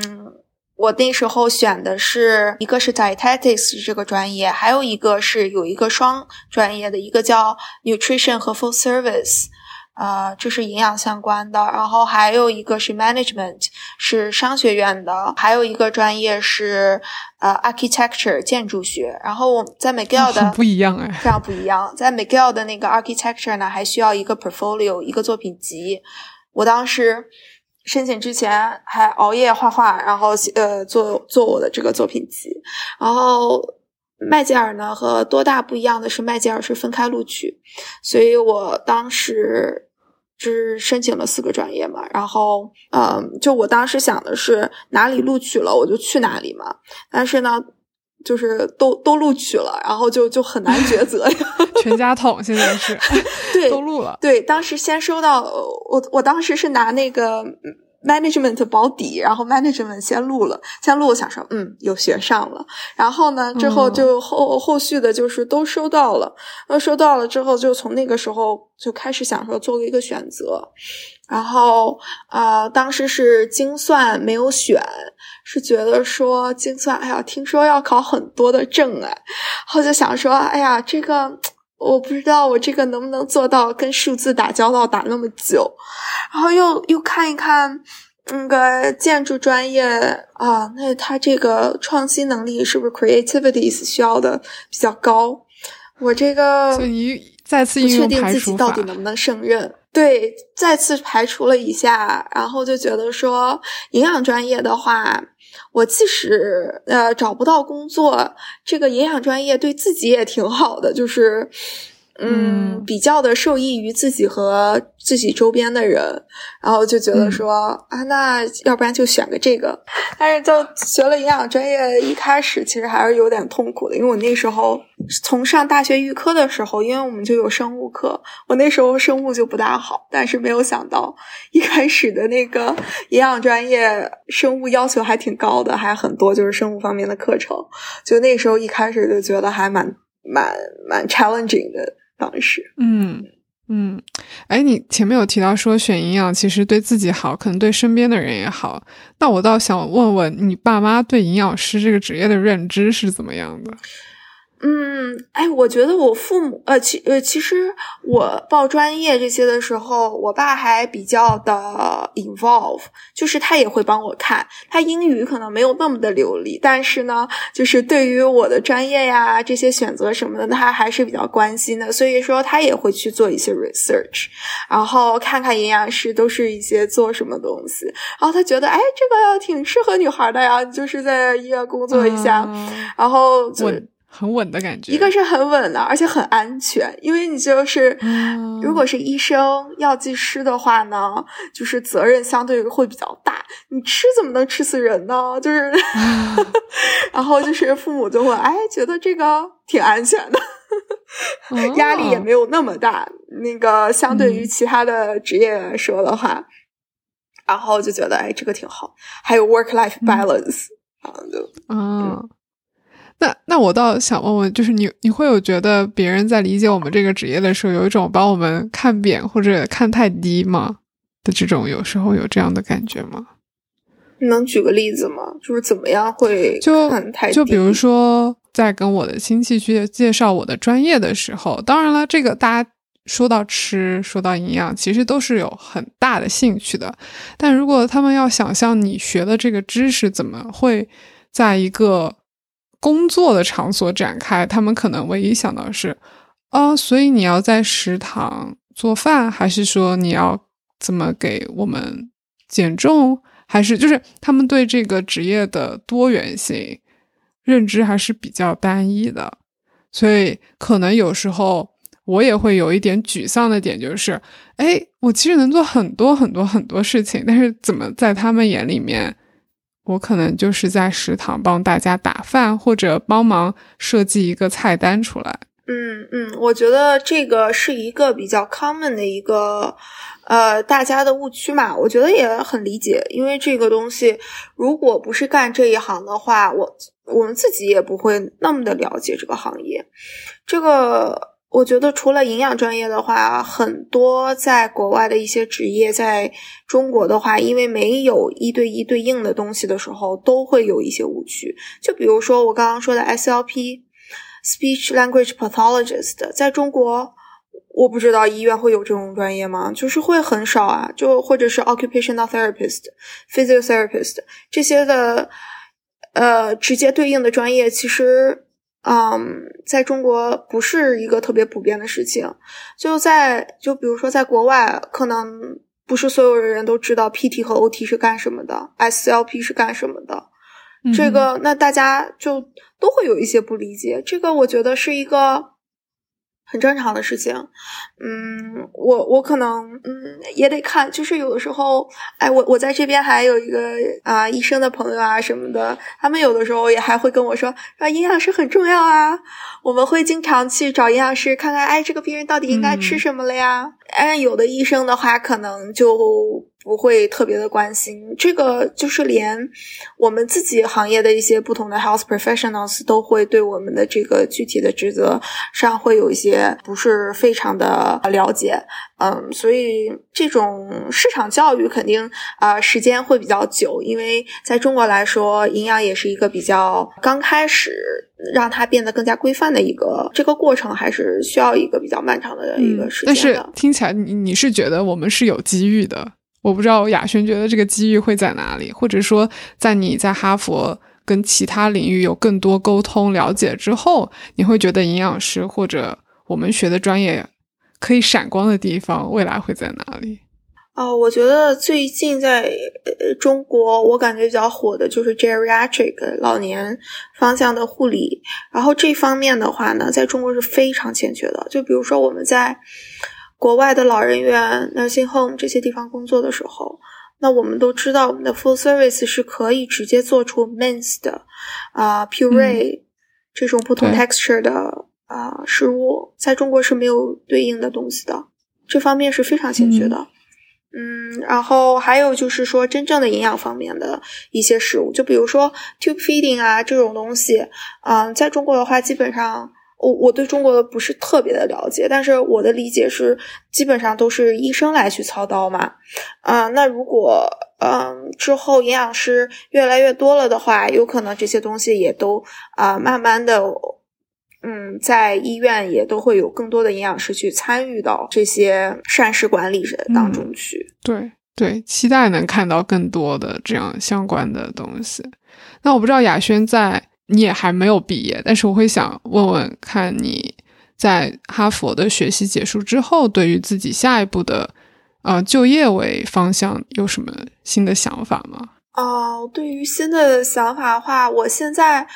B: 我那时候选的是一个是 dietetics 这个专业，还有一个是有一个双专业的，一个叫 nutrition 和 full service。呃，这是营养相关的，然后还有一个是 management，是商学院的，还有一个专业是呃 architecture 建筑学。然后我在 (laughs) McGill 的 (laughs)
A: 不一样哎，
B: 非常不一样。在 McGill 的那个 architecture 呢，还需要一个 portfolio，一个作品集。我当时申请之前还熬夜画画，然后呃做做我的这个作品集。然后麦吉尔呢和多大不一样的是，麦吉尔是分开录取，所以我当时。是申请了四个专业嘛，然后，嗯，就我当时想的是哪里录取了我就去哪里嘛，但是呢，就是都都录取了，然后就就很难抉择，
A: 全家桶现在是，(laughs)
B: 对，
A: 都录了，
B: 对，当时先收到我，我当时是拿那个。management 保底，然后 management 先录了，先录，我想说，嗯，有学上了。然后呢，之后就后后续的就是都收到了，都收到了之后，就从那个时候就开始想说做一个选择。然后啊，当时是精算没有选，是觉得说精算，哎呀，听说要考很多的证哎，然后就想说，哎呀，这个我不知道我这个能不能做到跟数字打交道打那么久。然后又又看一看那个建筑专业啊，那他这个创新能力是不是 creativity 需要的比较高？我这个
A: 所以再次
B: 不确定自己到底能不能胜任。对，再次排除了一下，然后就觉得说营养专业的话，我即使呃找不到工作，这个营养专业对自己也挺好的，就是。嗯，比较的受益于自己和自己周边的人，然后就觉得说啊，那要不然就选个这个。但是就学了营养专业，一开始其实还是有点痛苦的，因为我那时候从上大学预科的时候，因为我们就有生物课，我那时候生物就不大好，但是没有想到一开始的那个营养专业生物要求还挺高的，还很多就是生物方面的课程，就那时候一开始就觉得还蛮蛮蛮 challenging 的。当时，
A: 嗯嗯，哎，你前面有提到说选营养其实对自己好，可能对身边的人也好。那我倒想问问你爸妈对营养师这个职业的认知是怎么样的？
B: 嗯，哎，我觉得我父母，呃，其呃，其实我报专业这些的时候，我爸还比较的 involve，就是他也会帮我看。他英语可能没有那么的流利，但是呢，就是对于我的专业呀这些选择什么的，他还是比较关心的。所以说，他也会去做一些 research，然后看看营养师都是一些做什么东西。然后他觉得，哎，这个挺适合女孩的呀，就是在医院工作一下，然后就。
A: 很稳的感觉，
B: 一个是很稳的，而且很安全，因为你就是，如果是医生、药剂师的话呢，就是责任相对会比较大。你吃怎么能吃死人呢？就是，(laughs) 然后就是父母就会哎觉得这个挺安全的，压力也没有那么大。那个相对于其他的职业来说的话，然后就觉得哎这个挺好，还有 work life balance 啊，就
A: 嗯。那那我倒想问问，就是你你会有觉得别人在理解我们这个职业的时候，有一种把我们看扁或者看太低吗？的这种有时候有这样的感觉吗？
B: 能举个例子吗？就是怎么样会
A: 就？就比如说在跟我的亲戚去介绍我的专业的时候，当然了，这个大家说到吃，说到营养，其实都是有很大的兴趣的。但如果他们要想象你学的这个知识怎么会在一个工作的场所展开，他们可能唯一想到是，啊，所以你要在食堂做饭，还是说你要怎么给我们减重，还是就是他们对这个职业的多元性认知还是比较单一的，所以可能有时候我也会有一点沮丧的点，就是，哎，我其实能做很多很多很多事情，但是怎么在他们眼里面？我可能就是在食堂帮大家打饭，或者帮忙设计一个菜单出来。
B: 嗯嗯，我觉得这个是一个比较 common 的一个呃大家的误区嘛，我觉得也很理解，因为这个东西如果不是干这一行的话，我我们自己也不会那么的了解这个行业。这个我觉得除了营养专业的话，很多在国外的一些职业，在中国的话，因为没有一对一对应的东西的时候，都会有一些误区。就比如说我刚刚说的 SLP。Speech language pathologist，在中国，我不知道医院会有这种专业吗？就是会很少啊，就或者是 occupational therapist、physiotherapist 这些的，呃，直接对应的专业，其实，嗯，在中国不是一个特别普遍的事情。就在就比如说在国外，可能不是所有的人都知道 PT 和 OT 是干什么的，SLP 是干什么的。这个，那大家就都会有一些不理解。这个，我觉得是一个很正常的事情。嗯，我我可能嗯也得看，就是有的时候，哎，我我在这边还有一个啊医生的朋友啊什么的，他们有的时候也还会跟我说，说营养师很重要啊。我们会经常去找营养师看看，哎，这个病人到底应该吃什么了呀？哎，有的医生的话，可能就。不会特别的关心这个，就是连我们自己行业的一些不同的 health professionals 都会对我们的这个具体的职责上会有一些不是非常的了解，嗯，所以这种市场教育肯定啊时间会比较久，因为在中国来说，营养也是一个比较刚开始让它变得更加规范的一个这个过程，还是需要一个比较漫长的一个时间。
A: 但是听起来你你是觉得我们是有机遇的。我不知道雅轩觉得这个机遇会在哪里，或者说在你在哈佛跟其他领域有更多沟通了解之后，你会觉得营养师或者我们学的专业可以闪光的地方，未来会在哪里？
B: 哦，我觉得最近在中国，我感觉比较火的就是 geriatric 老年方向的护理，然后这方面的话呢，在中国是非常欠缺的。就比如说我们在。国外的老人院、nursing home 这些地方工作的时候，那我们都知道，我们的 full service 是可以直接做出 mince 的啊 puree 这种不同 texture 的啊食物，在中国是没有对应的东西的，这方面是非常欠缺的。嗯，然后还有就是说，真正的营养方面的一些食物，就比如说 tube feeding 啊这种东西，嗯，在中国的话，基本上。我我对中国的不是特别的了解，但是我的理解是，基本上都是医生来去操刀嘛。啊，那如果嗯之后营养师越来越多了的话，有可能这些东西也都啊慢慢的，嗯，在医院也都会有更多的营养师去参与到这些膳食管理当中去。
A: 对对，期待能看到更多的这样相关的东西。那我不知道雅轩在。你也还没有毕业，但是我会想问问看你在哈佛的学习结束之后，对于自己下一步的呃就业为方向有什么新的想法吗？
B: 哦，对于新的想法的话，我现在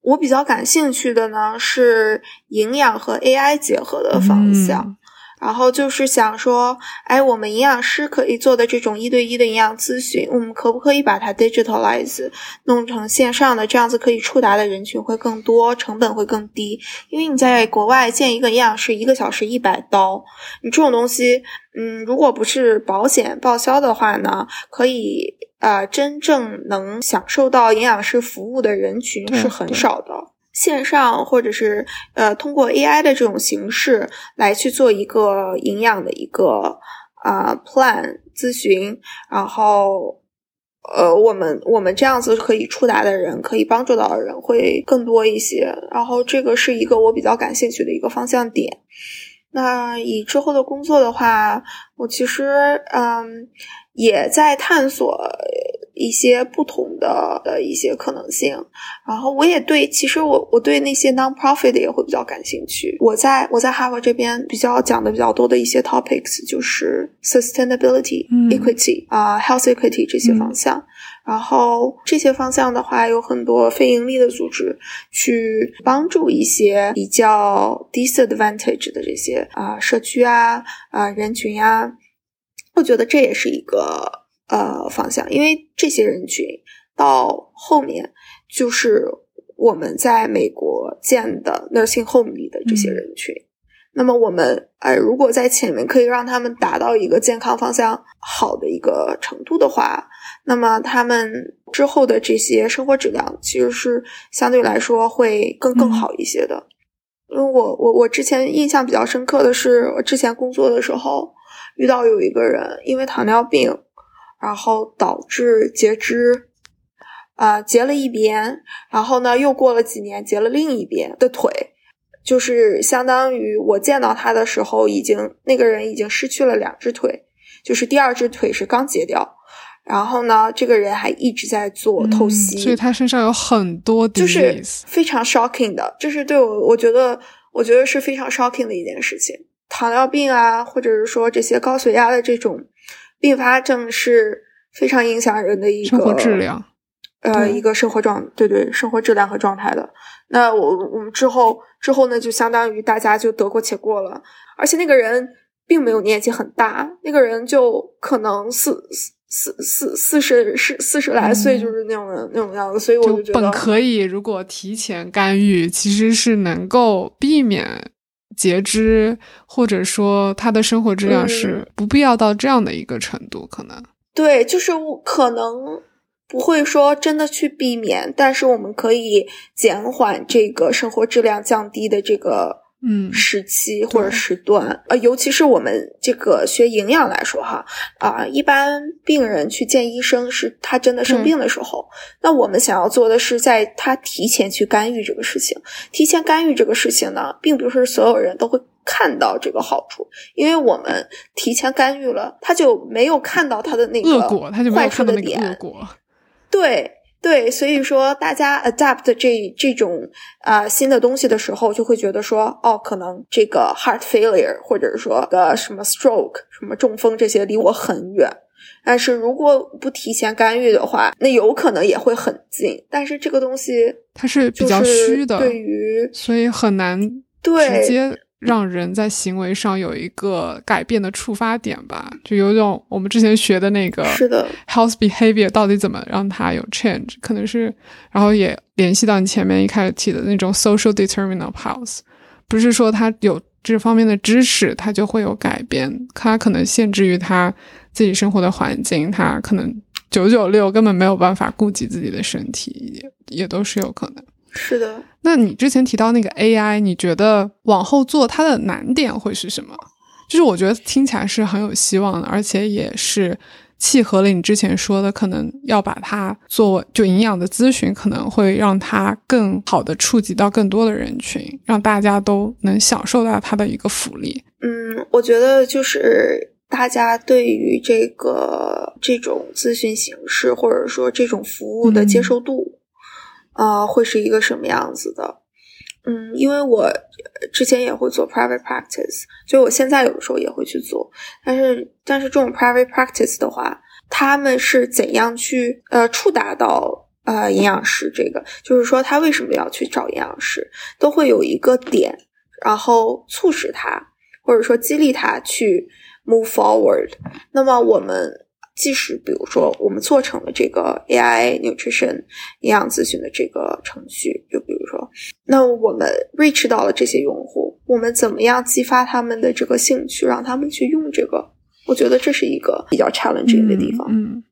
B: 我比较感兴趣的呢是营养和 AI 结合的方向。然后就是想说，哎，我们营养师可以做的这种一对一的营养咨询，我们可不可以把它 digitalize，弄成线上的？这样子可以触达的人群会更多，成本会更低。因为你在国外见一个营养师，一个小时一百刀，你这种东西，嗯，如果不是保险报销的话呢，可以呃，真正能享受到营养师服务的人群是很少的。线上或者是呃通过 AI 的这种形式来去做一个营养的一个啊 plan 咨询，然后呃我们我们这样子可以触达的人，可以帮助到的人会更多一些，然后这个是一个我比较感兴趣的一个方向点。那以之后的工作的话，我其实嗯也在探索。一些不同的的一些可能性，然后我也对，其实我我对那些 non-profit 也会比较感兴趣。我在我在哈佛这边比较讲的比较多的一些 topics 就是 sustainability、equity 啊，health equity 这些方向。然后这些方向的话，有很多非盈利的组织去帮助一些比较 disadvantage 的这些啊社区啊啊人群呀，我觉得这也是一个。呃，方向，因为这些人群到后面就是我们在美国建的 nursing home 里的这些人群。那么我们呃，如果在前面可以让他们达到一个健康方向好的一个程度的话，那么他们之后的这些生活质量其实是相对来说会更更好一些的。因为我我我之前印象比较深刻的是，我之前工作的时候遇到有一个人因为糖尿病，然后导致截肢，啊截了一边，然后呢又过了几年截了另一边的腿。就是相当于我见到他的时候，已经那个人已经失去了两只腿，就是第二只腿是刚截掉，然后呢，这个人还一直在做透析，
A: 所以他身上有很多
B: 就是非常 shocking 的，就是对我我觉得我觉得是非常 shocking 的一件事情。糖尿病啊，或者是说这些高血压的这种并发症是非常影响人的一个
A: 生活质量。
B: 呃，一个生活状，对对，生活质量和状态的。那我我们之后之后呢，就相当于大家就得过且过了。而且那个人并没有年纪很大，那个人就可能四四四四十四四十来岁，就是那种那种样子。所以我就觉
A: 得，本可以如果提前干预，其实是能够避免截肢，或者说他的生活质量是不必要到这样的一个程度。可能
B: 对，就是可能。不会说真的去避免，但是我们可以减缓这个生活质量降低的这个
A: 嗯。
B: 时期或者时段呃，尤其是我们这个学营养来说哈啊，一般病人去见医生是他真的生病的时候，那我们想要做的是在他提前去干预这个事情，提前干预这个事情呢，并不是所有人都会看到这个好处，因为我们提前干预了，他就没有看到他的那个
A: 恶果，他就没有看到那个恶果。
B: 对对，所以说大家 adapt 这这种啊新的东西的时候，就会觉得说，哦，可能这个 heart failure 或者是说个什么 stroke 什么中风这些离我很远，但是如果不提前干预的话，那有可能也会很近。但是这个东西
A: 它是比较虚的，
B: 对于
A: 所以很难直接。让人在行为上有一个改变的触发点吧，就有种我们之前学的那个
B: 是的。
A: health behavior 到底怎么让它有 change，可能是，然后也联系到你前面一开始提的那种 social determinant of health，不是说他有这方面的知识，他就会有改变，他可能限制于他自己生活的环境，他可能九九六根本没有办法顾及自己的身体，也也都是有可能。
B: 是的，
A: 那你之前提到那个 AI，你觉得往后做它的难点会是什么？就是我觉得听起来是很有希望的，而且也是契合了你之前说的，可能要把它做就营养的咨询，可能会让它更好的触及到更多的人群，让大家都能享受到它的一个福利。
B: 嗯，我觉得就是大家对于这个这种咨询形式或者说这种服务的接受度。啊，会是一个什么样子的？嗯，因为我之前也会做 private practice，所以我现在有的时候也会去做。但是，但是这种 private practice 的话，他们是怎样去呃触达到呃营养师？这个就是说，他为什么要去找营养师？都会有一个点，然后促使他或者说激励他去 move forward。那么我们。即使比如说我们做成了这个 AI nutrition 营养咨询的这个程序，就比如说，那我们 reach 到了这些用户，我们怎么样激发他们的这个兴趣，让他们去用这个？我觉得这是一个比较 challenging 的地方。
A: 嗯，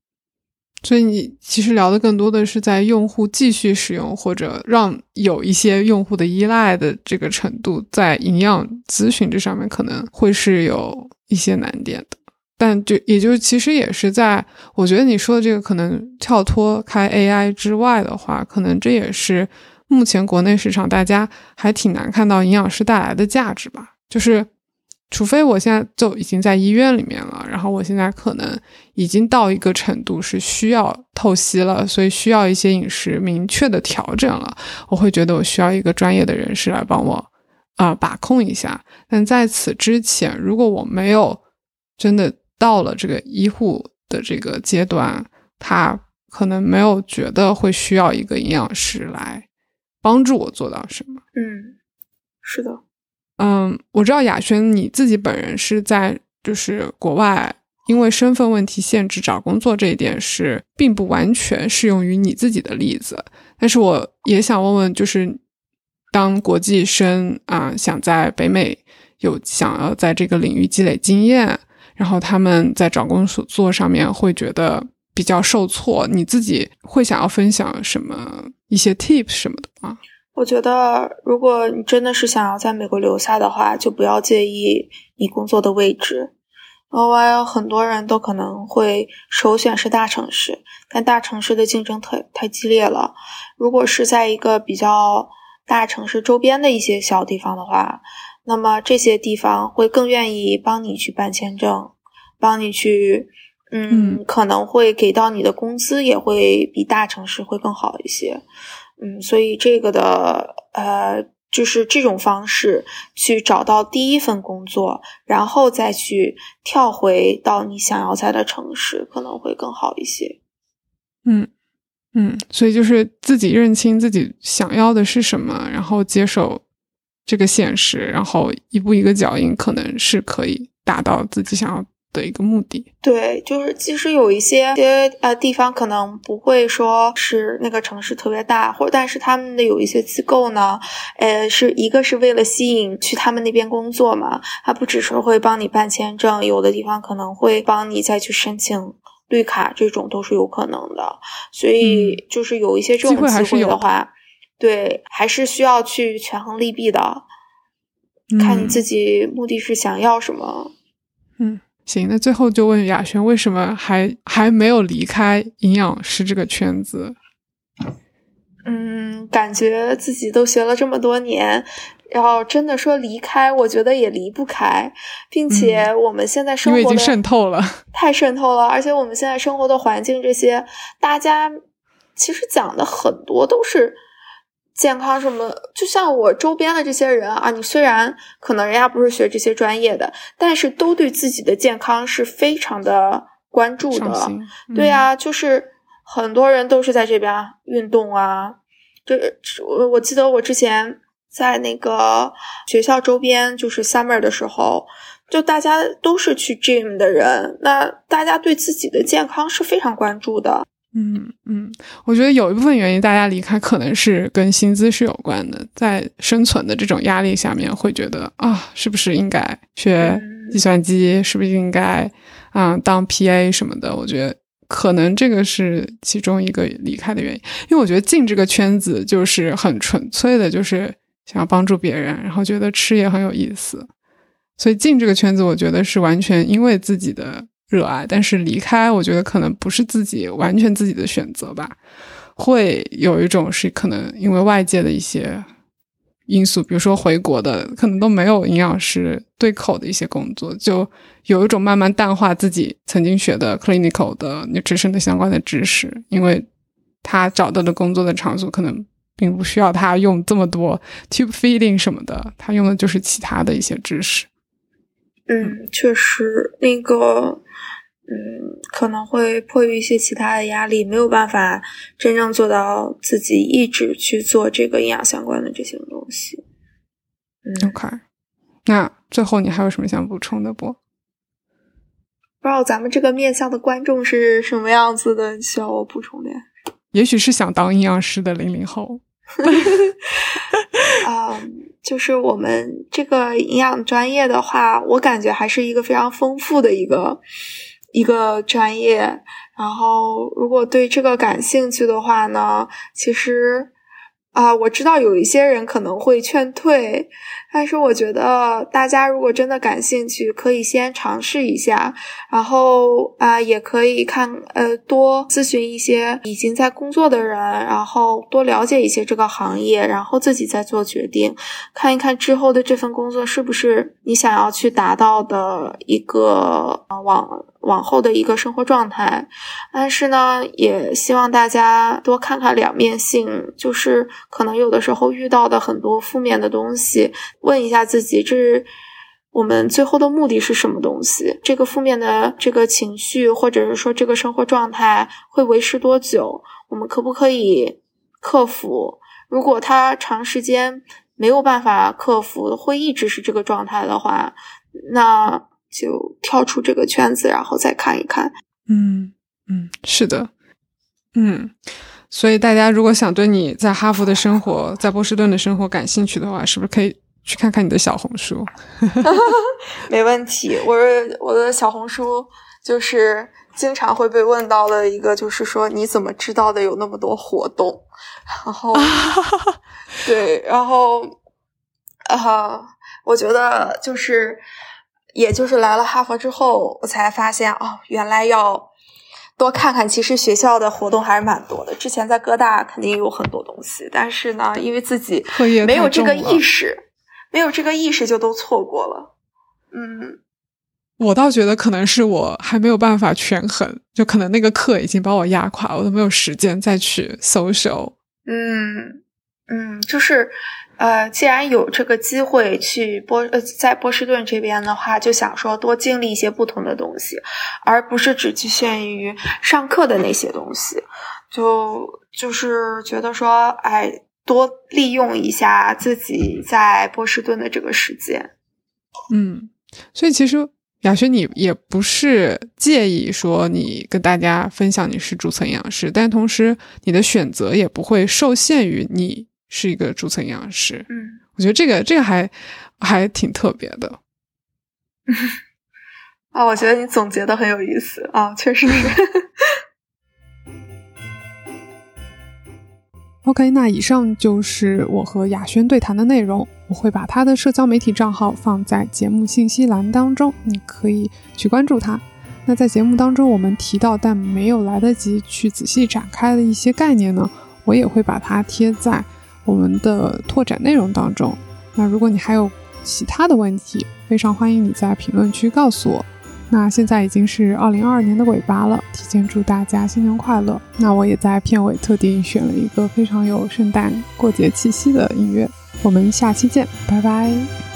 A: 所以你其实聊的更多的是在用户继续使用或者让有一些用户的依赖的这个程度，在营养咨询这上面可能会是有一些难点的。但就也就其实也是在，我觉得你说的这个可能跳脱开 AI 之外的话，可能这也是目前国内市场大家还挺难看到营养师带来的价值吧。就是，除非我现在就已经在医院里面了，然后我现在可能已经到一个程度是需要透析了，所以需要一些饮食明确的调整了，我会觉得我需要一个专业的人士来帮我啊把控一下。但在此之前，如果我没有真的。到了这个医护的这个阶段，他可能没有觉得会需要一个营养师来帮助我做到什么。
B: 嗯，是的。
A: 嗯，我知道雅轩你自己本人是在就是国外因为身份问题限制找工作这一点是并不完全适用于你自己的例子。但是我也想问问，就是当国际生啊，想在北美有想要在这个领域积累经验，然后他们在找工作上面会觉得比较受挫，你自己会想要分享什么一些 tips 什么的吗？
B: 我觉得，如果你真的是想要在美国留下的话，就不要介意你工作的位置。额外，很多人都可能会首选是大城市，但大城市的竞争太太激烈了。如果是在一个比较大城市周边的一些小地方的话，那么这些地方会更愿意帮你去办签证，帮你去，嗯，可能会给到你的工资也会比大城市会更好一些。嗯，所以这个的呃，就是这种方式去找到第一份工作，然后再去跳回到你想要在的城市，可能会更好一些。
A: 嗯嗯，所以就是自己认清自己想要的是什么，然后接受这个现实，然后一步一个脚印，可能是可以达到自己想要。的一个目的，
B: 对，就是其实有一些些呃地方可能不会说是那个城市特别大，或者但是他们的有一些机构呢，呃，是一个是为了吸引去他们那边工作嘛，他不只是会帮你办签证，有的地方可能会帮你再去申请绿卡，这种都是有可能的。所以就是有一些这种机会的话，对，还是需要去权衡利弊的，看你自己目的是想要什么，
A: 嗯。行，那最后就问雅轩，为什么还还没有离开营养师这个圈子？
B: 嗯，感觉自己都学了这么多年，然后真的说离开，我觉得也离不开，并且我们现在生活
A: 已经渗透了，
B: 太渗透了，而且我们现在生活的环境这些，大家其实讲的很多都是。健康什么，就像我周边的这些人啊，你虽然可能人家不是学这些专业的，但是都对自己的健康是非常的关注的。对呀，就是很多人都是在这边运动啊。这我我记得我之前在那个学校周边，就是 summer 的时候，就大家都是去 gym 的人，那大家对自己的健康是非常关注的。
A: 嗯嗯，我觉得有一部分原因，大家离开可能是跟薪资是有关的，在生存的这种压力下面，会觉得啊，是不是应该学计算机？是不是应该啊当 PA 什么的？我觉得可能这个是其中一个离开的原因。因为我觉得进这个圈子就是很纯粹的，就是想要帮助别人，然后觉得吃也很有意思，所以进这个圈子，我觉得是完全因为自己的。热爱，但是离开，我觉得可能不是自己完全自己的选择吧，会有一种是可能因为外界的一些因素，比如说回国的可能都没有营养师对口的一些工作，就有一种慢慢淡化自己曾经学的 clinical 的知识的相关的知识，因为他找到的工作的场所可能并不需要他用这么多 tube feeding 什么的，他用的就是其他的一些知识。
B: 嗯，确实，那个，嗯，可能会迫于一些其他的压力，没有办法真正做到自己一直去做这个营养相关的这些东西。
A: 嗯，OK，那最后你还有什么想补充的不？
B: 不知道咱们这个面向的观众是什么样子的，需要我补充的？
A: 也许是想当营养师的零零后。
B: 啊。(laughs) 就是我们这个营养专业的话，我感觉还是一个非常丰富的一个一个专业。然后，如果对这个感兴趣的话呢，其实啊，我知道有一些人可能会劝退。但是我觉得大家如果真的感兴趣，可以先尝试一下，然后啊，也可以看呃多咨询一些已经在工作的人，然后多了解一些这个行业，然后自己再做决定，看一看之后的这份工作是不是你想要去达到的一个往往后的一个生活状态。但是呢，也希望大家多看看两面性，就是可能有的时候遇到的很多负面的东西。问一下自己，这我们最后的目的是什么东西？这个负面的这个情绪，或者是说这个生活状态会维持多久？我们可不可以克服？如果他长时间没有办法克服，会一直是这个状态的话，那就跳出这个圈子，然后再看一看。
A: 嗯嗯，是的，嗯，所以大家如果想对你在哈佛的生活、在波士顿的生活感兴趣的话，是不是可以去看看你的小红书？(laughs)
B: 没问题，我我的小红书就是经常会被问到的一个，就是说你怎么知道的有那么多活动？然后，(laughs) 对，然后啊，我觉得就是。也就是来了哈佛之后，我才发现哦，原来要多看看。其实学校的活动还是蛮多的。之前在哥大肯定有很多东西，但是呢，因为自己没有这个意识，没有这个意识就都错过了。嗯，
A: 我倒觉得可能是我还没有办法权衡，就可能那个课已经把我压垮，我都没有时间再去搜搜。
B: 嗯嗯，就是。呃，既然有这个机会去波呃在波士顿这边的话，就想说多经历一些不同的东西，而不是只局限于上课的那些东西。就就是觉得说，哎，多利用一下自己在波士顿的这个时间。
A: 嗯，所以其实雅轩，你也不是介意说你跟大家分享你是注册营养师，但同时你的选择也不会受限于你。是一个注册营养师，
B: 嗯，
A: 我觉得这个这个还还挺特别的，(laughs)
B: 啊，我觉得你总结的很有意思啊，确实是。(laughs)
A: OK，那以上就是我和雅轩对谈的内容，我会把他的社交媒体账号放在节目信息栏当中，你可以去关注他。那在节目当中我们提到但没有来得及去仔细展开的一些概念呢，我也会把它贴在。我们的拓展内容当中，那如果你还有其他的问题，非常欢迎你在评论区告诉我。那现在已经是二零二二年的尾巴了，提前祝大家新年快乐。那我也在片尾特地选了一个非常有圣诞过节气息的音乐。我们下期见，拜拜。